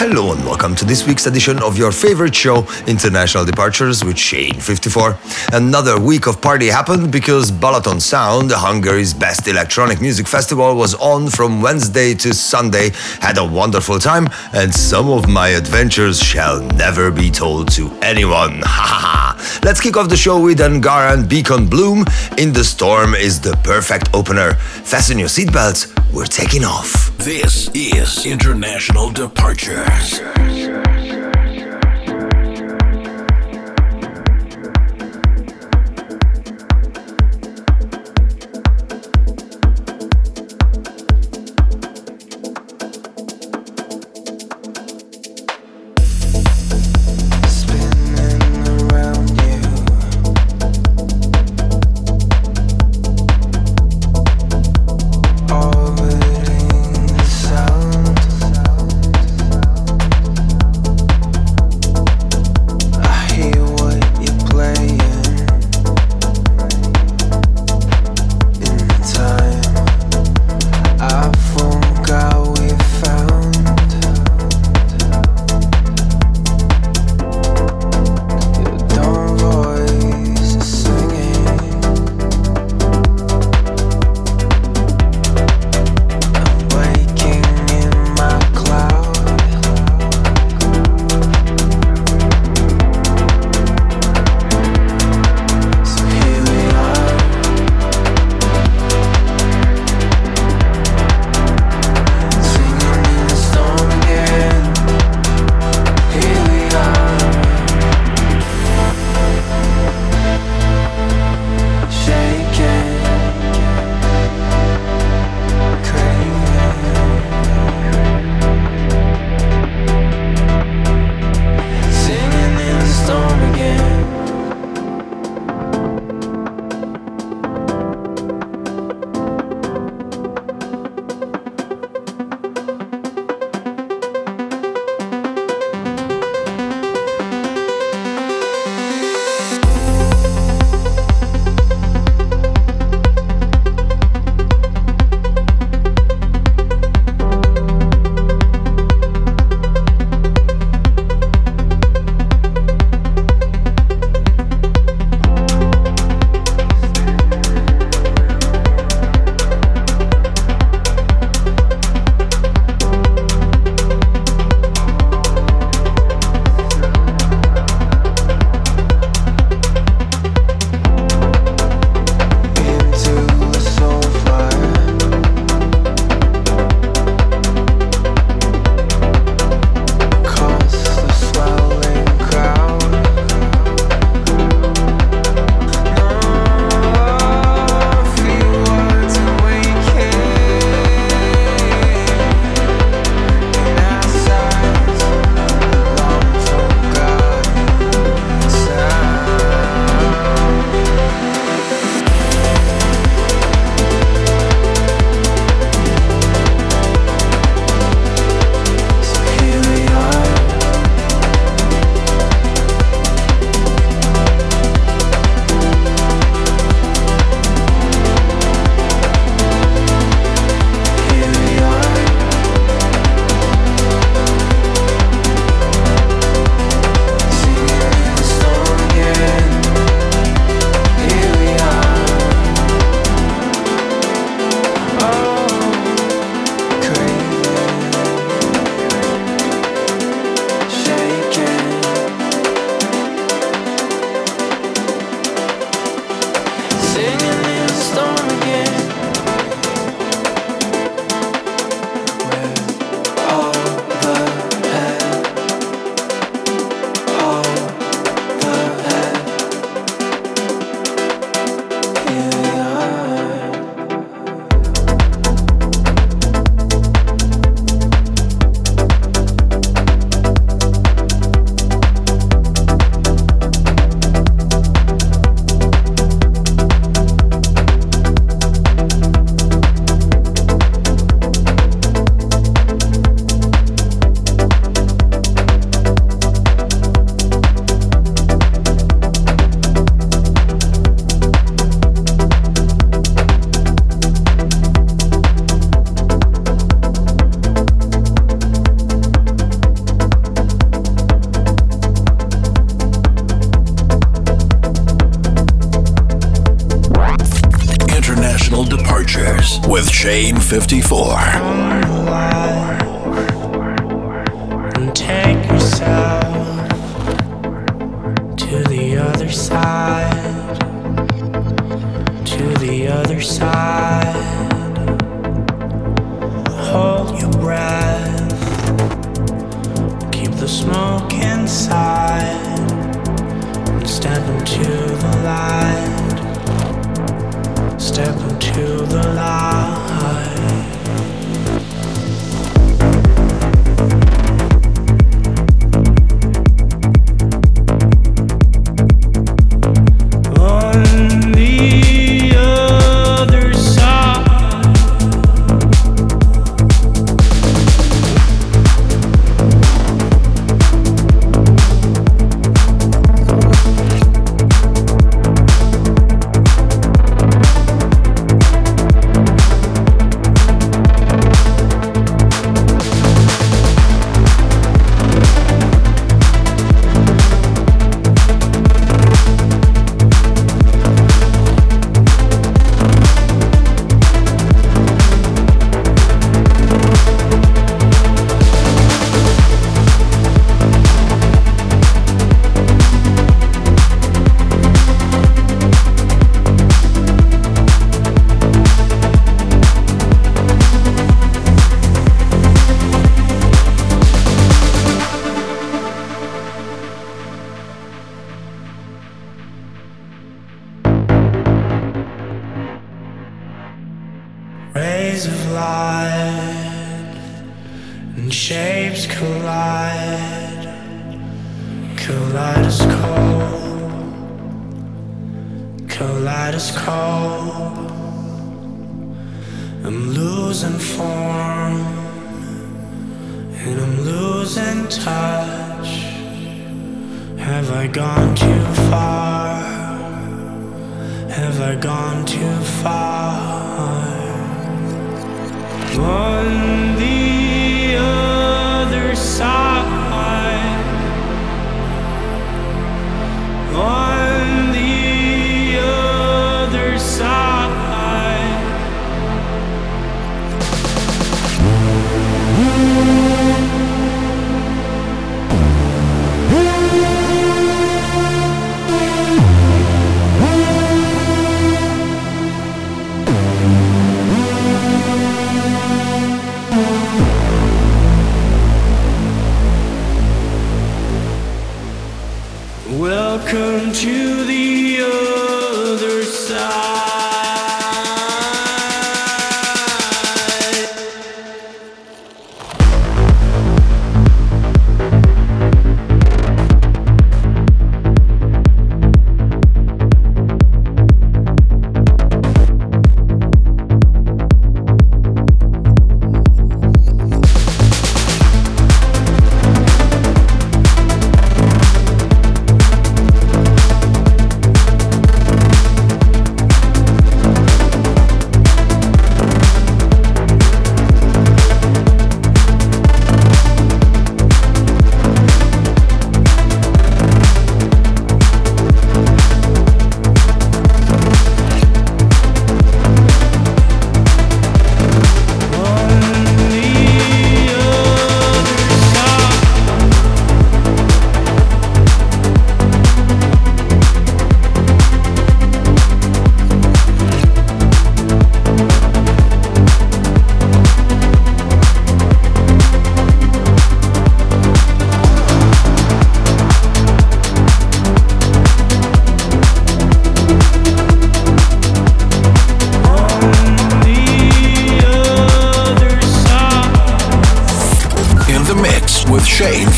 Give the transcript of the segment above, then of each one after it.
Hello and welcome to this week's edition of your favorite show, International Departures with Shane 54. Another week of party happened because Balaton Sound, Hungary's best electronic music festival, was on from Wednesday to Sunday. Had a wonderful time, and some of my adventures shall never be told to anyone. Ha ha Let's kick off the show with Angara and Beacon Bloom. In the Storm is the perfect opener. Fasten your seatbelts, we're taking off. This is International Departures. Departures step into the light.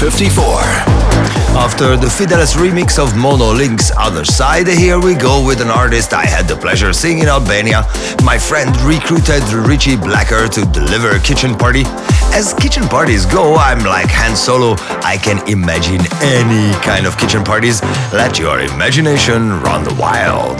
54. After the Fideles remix of Monolink's Other Side, here we go with an artist I had the pleasure seeing in Albania. My friend recruited Richie Blacker to deliver a Kitchen Party. As kitchen parties go, I'm like Han Solo. I can imagine any kind of kitchen parties. Let your imagination run wild.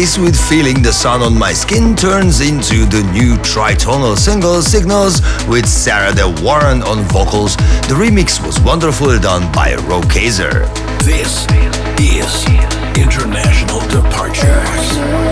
Face with Feeling the Sun on My Skin turns into the new tritonal single Signals with Sarah De Warren on vocals. The remix was wonderfully done by Ro. This is International Departures.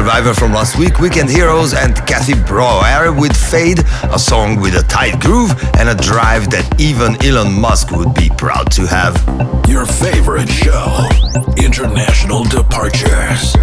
Survivor from last week, Weekend Heroes and Kathy Brauer with Fade, a song with a tight groove and a drive that even Elon Musk would be proud to have. Your favorite show, International Departures.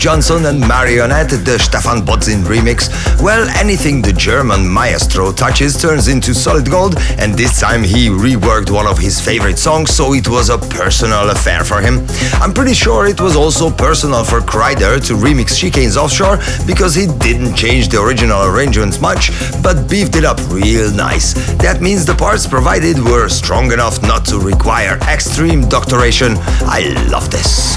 Jonson and Marionette, the Stephan Bodzin remix. Well, anything the German maestro touches turns into solid gold, and this time he reworked one of his favorite songs, so it was a personal affair for him. I'm pretty sure it was also personal for Kryder to remix Chicane's Offshore, because he didn't change the original arrangements much, but beefed it up real nice. That means the parts provided were strong enough not to require extreme doctoration. I love this.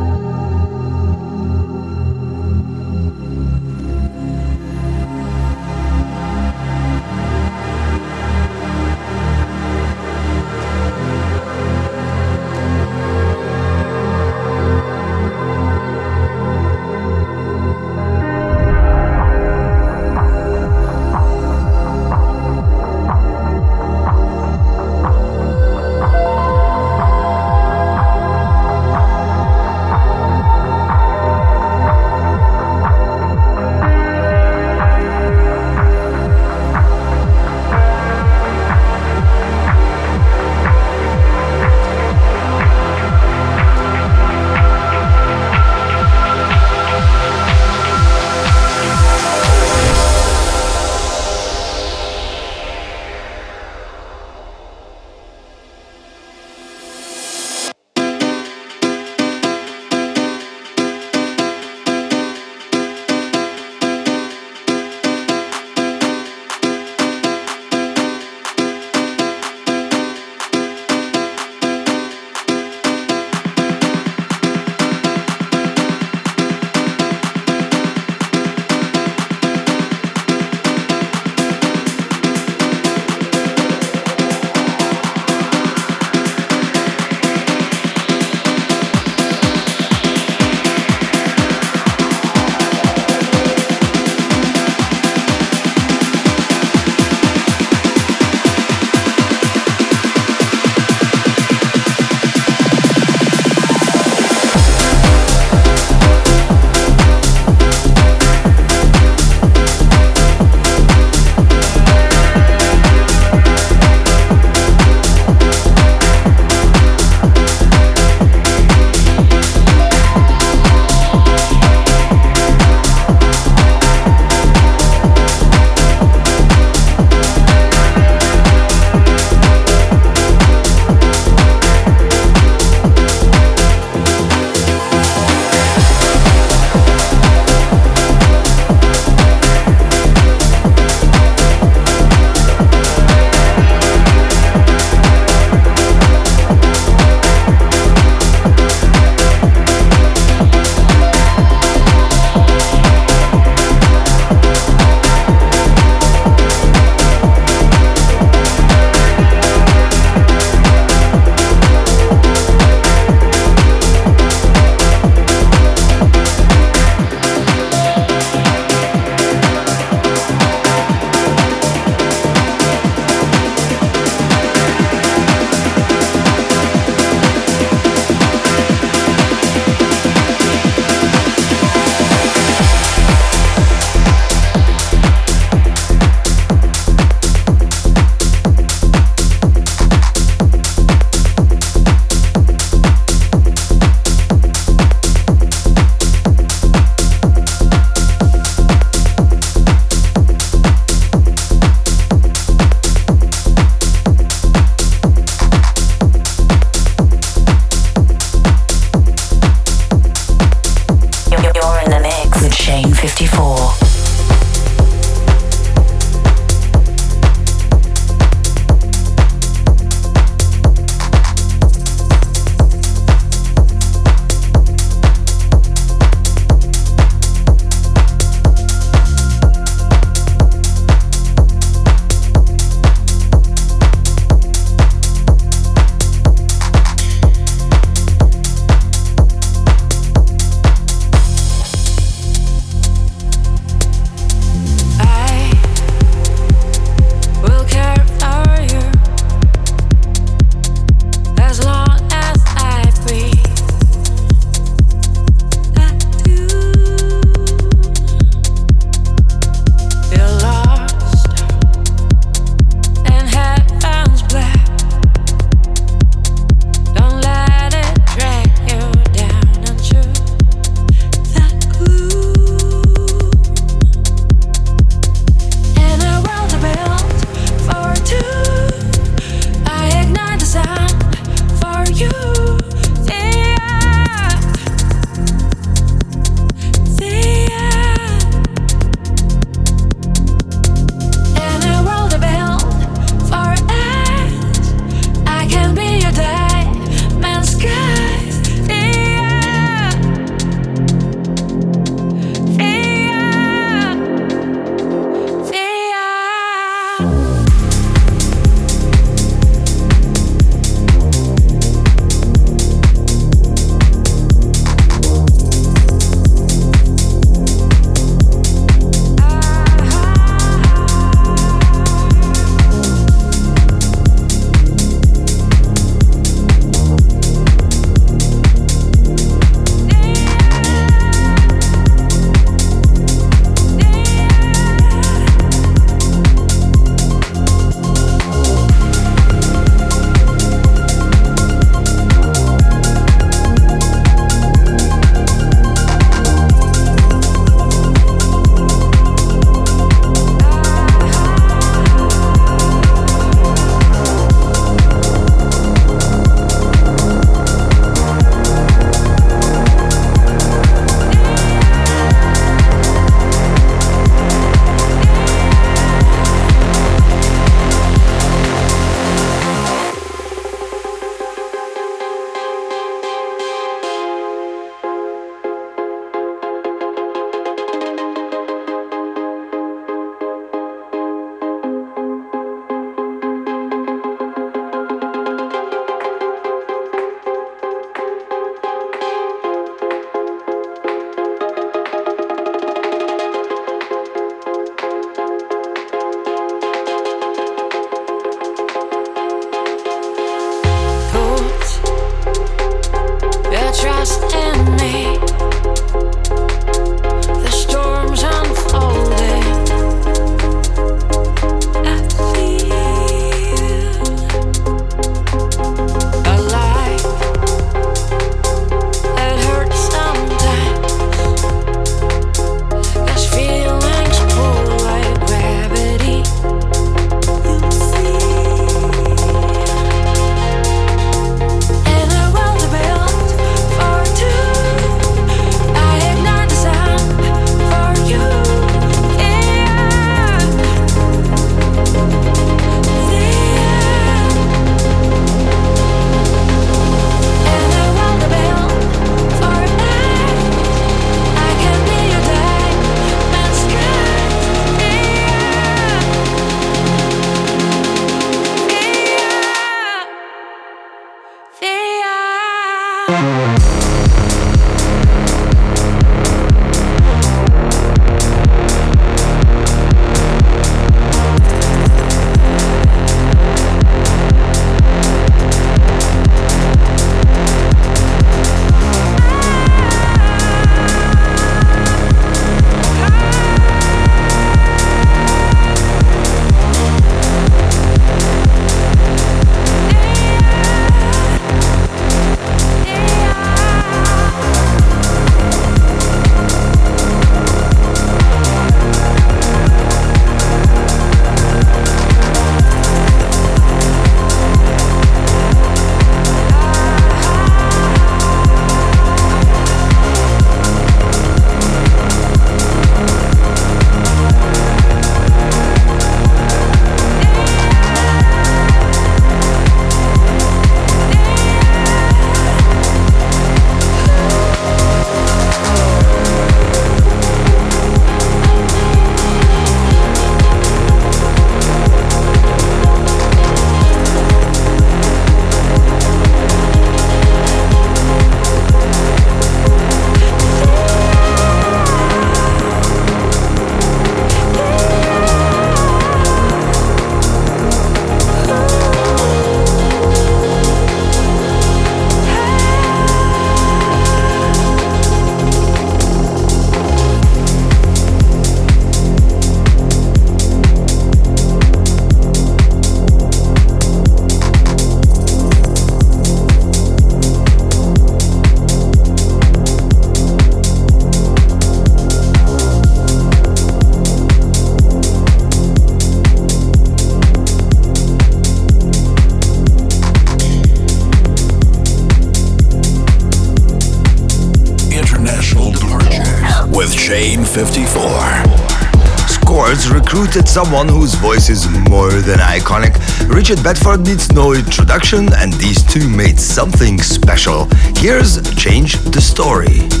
Recruited someone whose voice is more than iconic. Richard Bedford needs no introduction, and these two made something special. Here's Change the Story.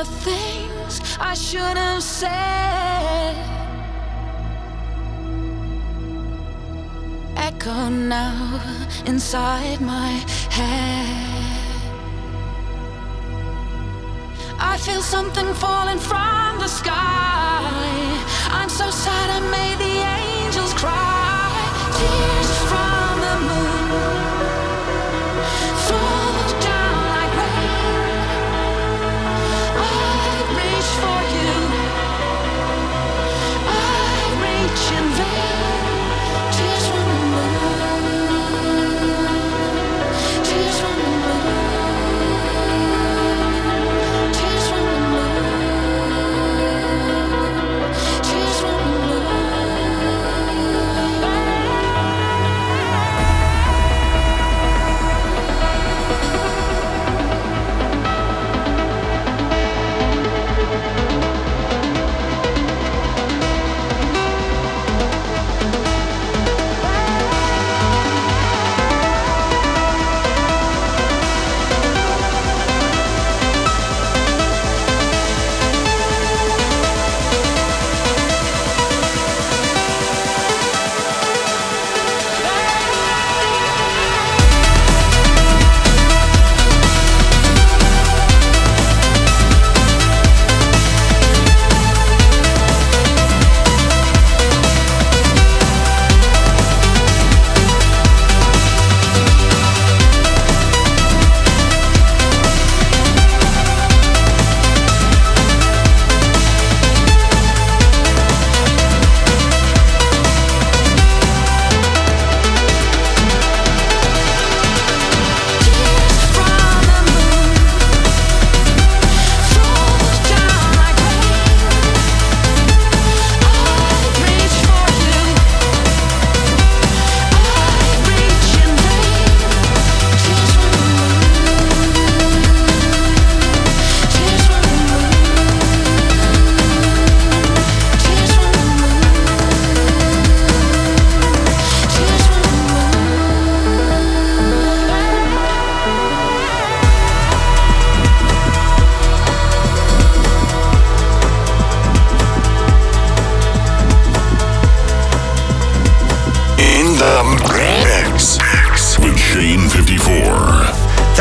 The things I should have said echo now inside my head. I feel something falling from the sky. I'm so sad I made the angels cry. Tears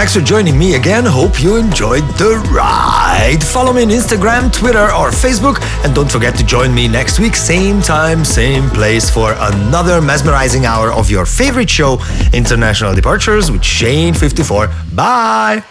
Thanks for joining me again. Hope you enjoyed the ride. Follow me on Instagram, Twitter, or Facebook. And don't forget to join me next week, same time, same place, for another mesmerizing hour of your favorite show, International Departures with Shane54. Bye.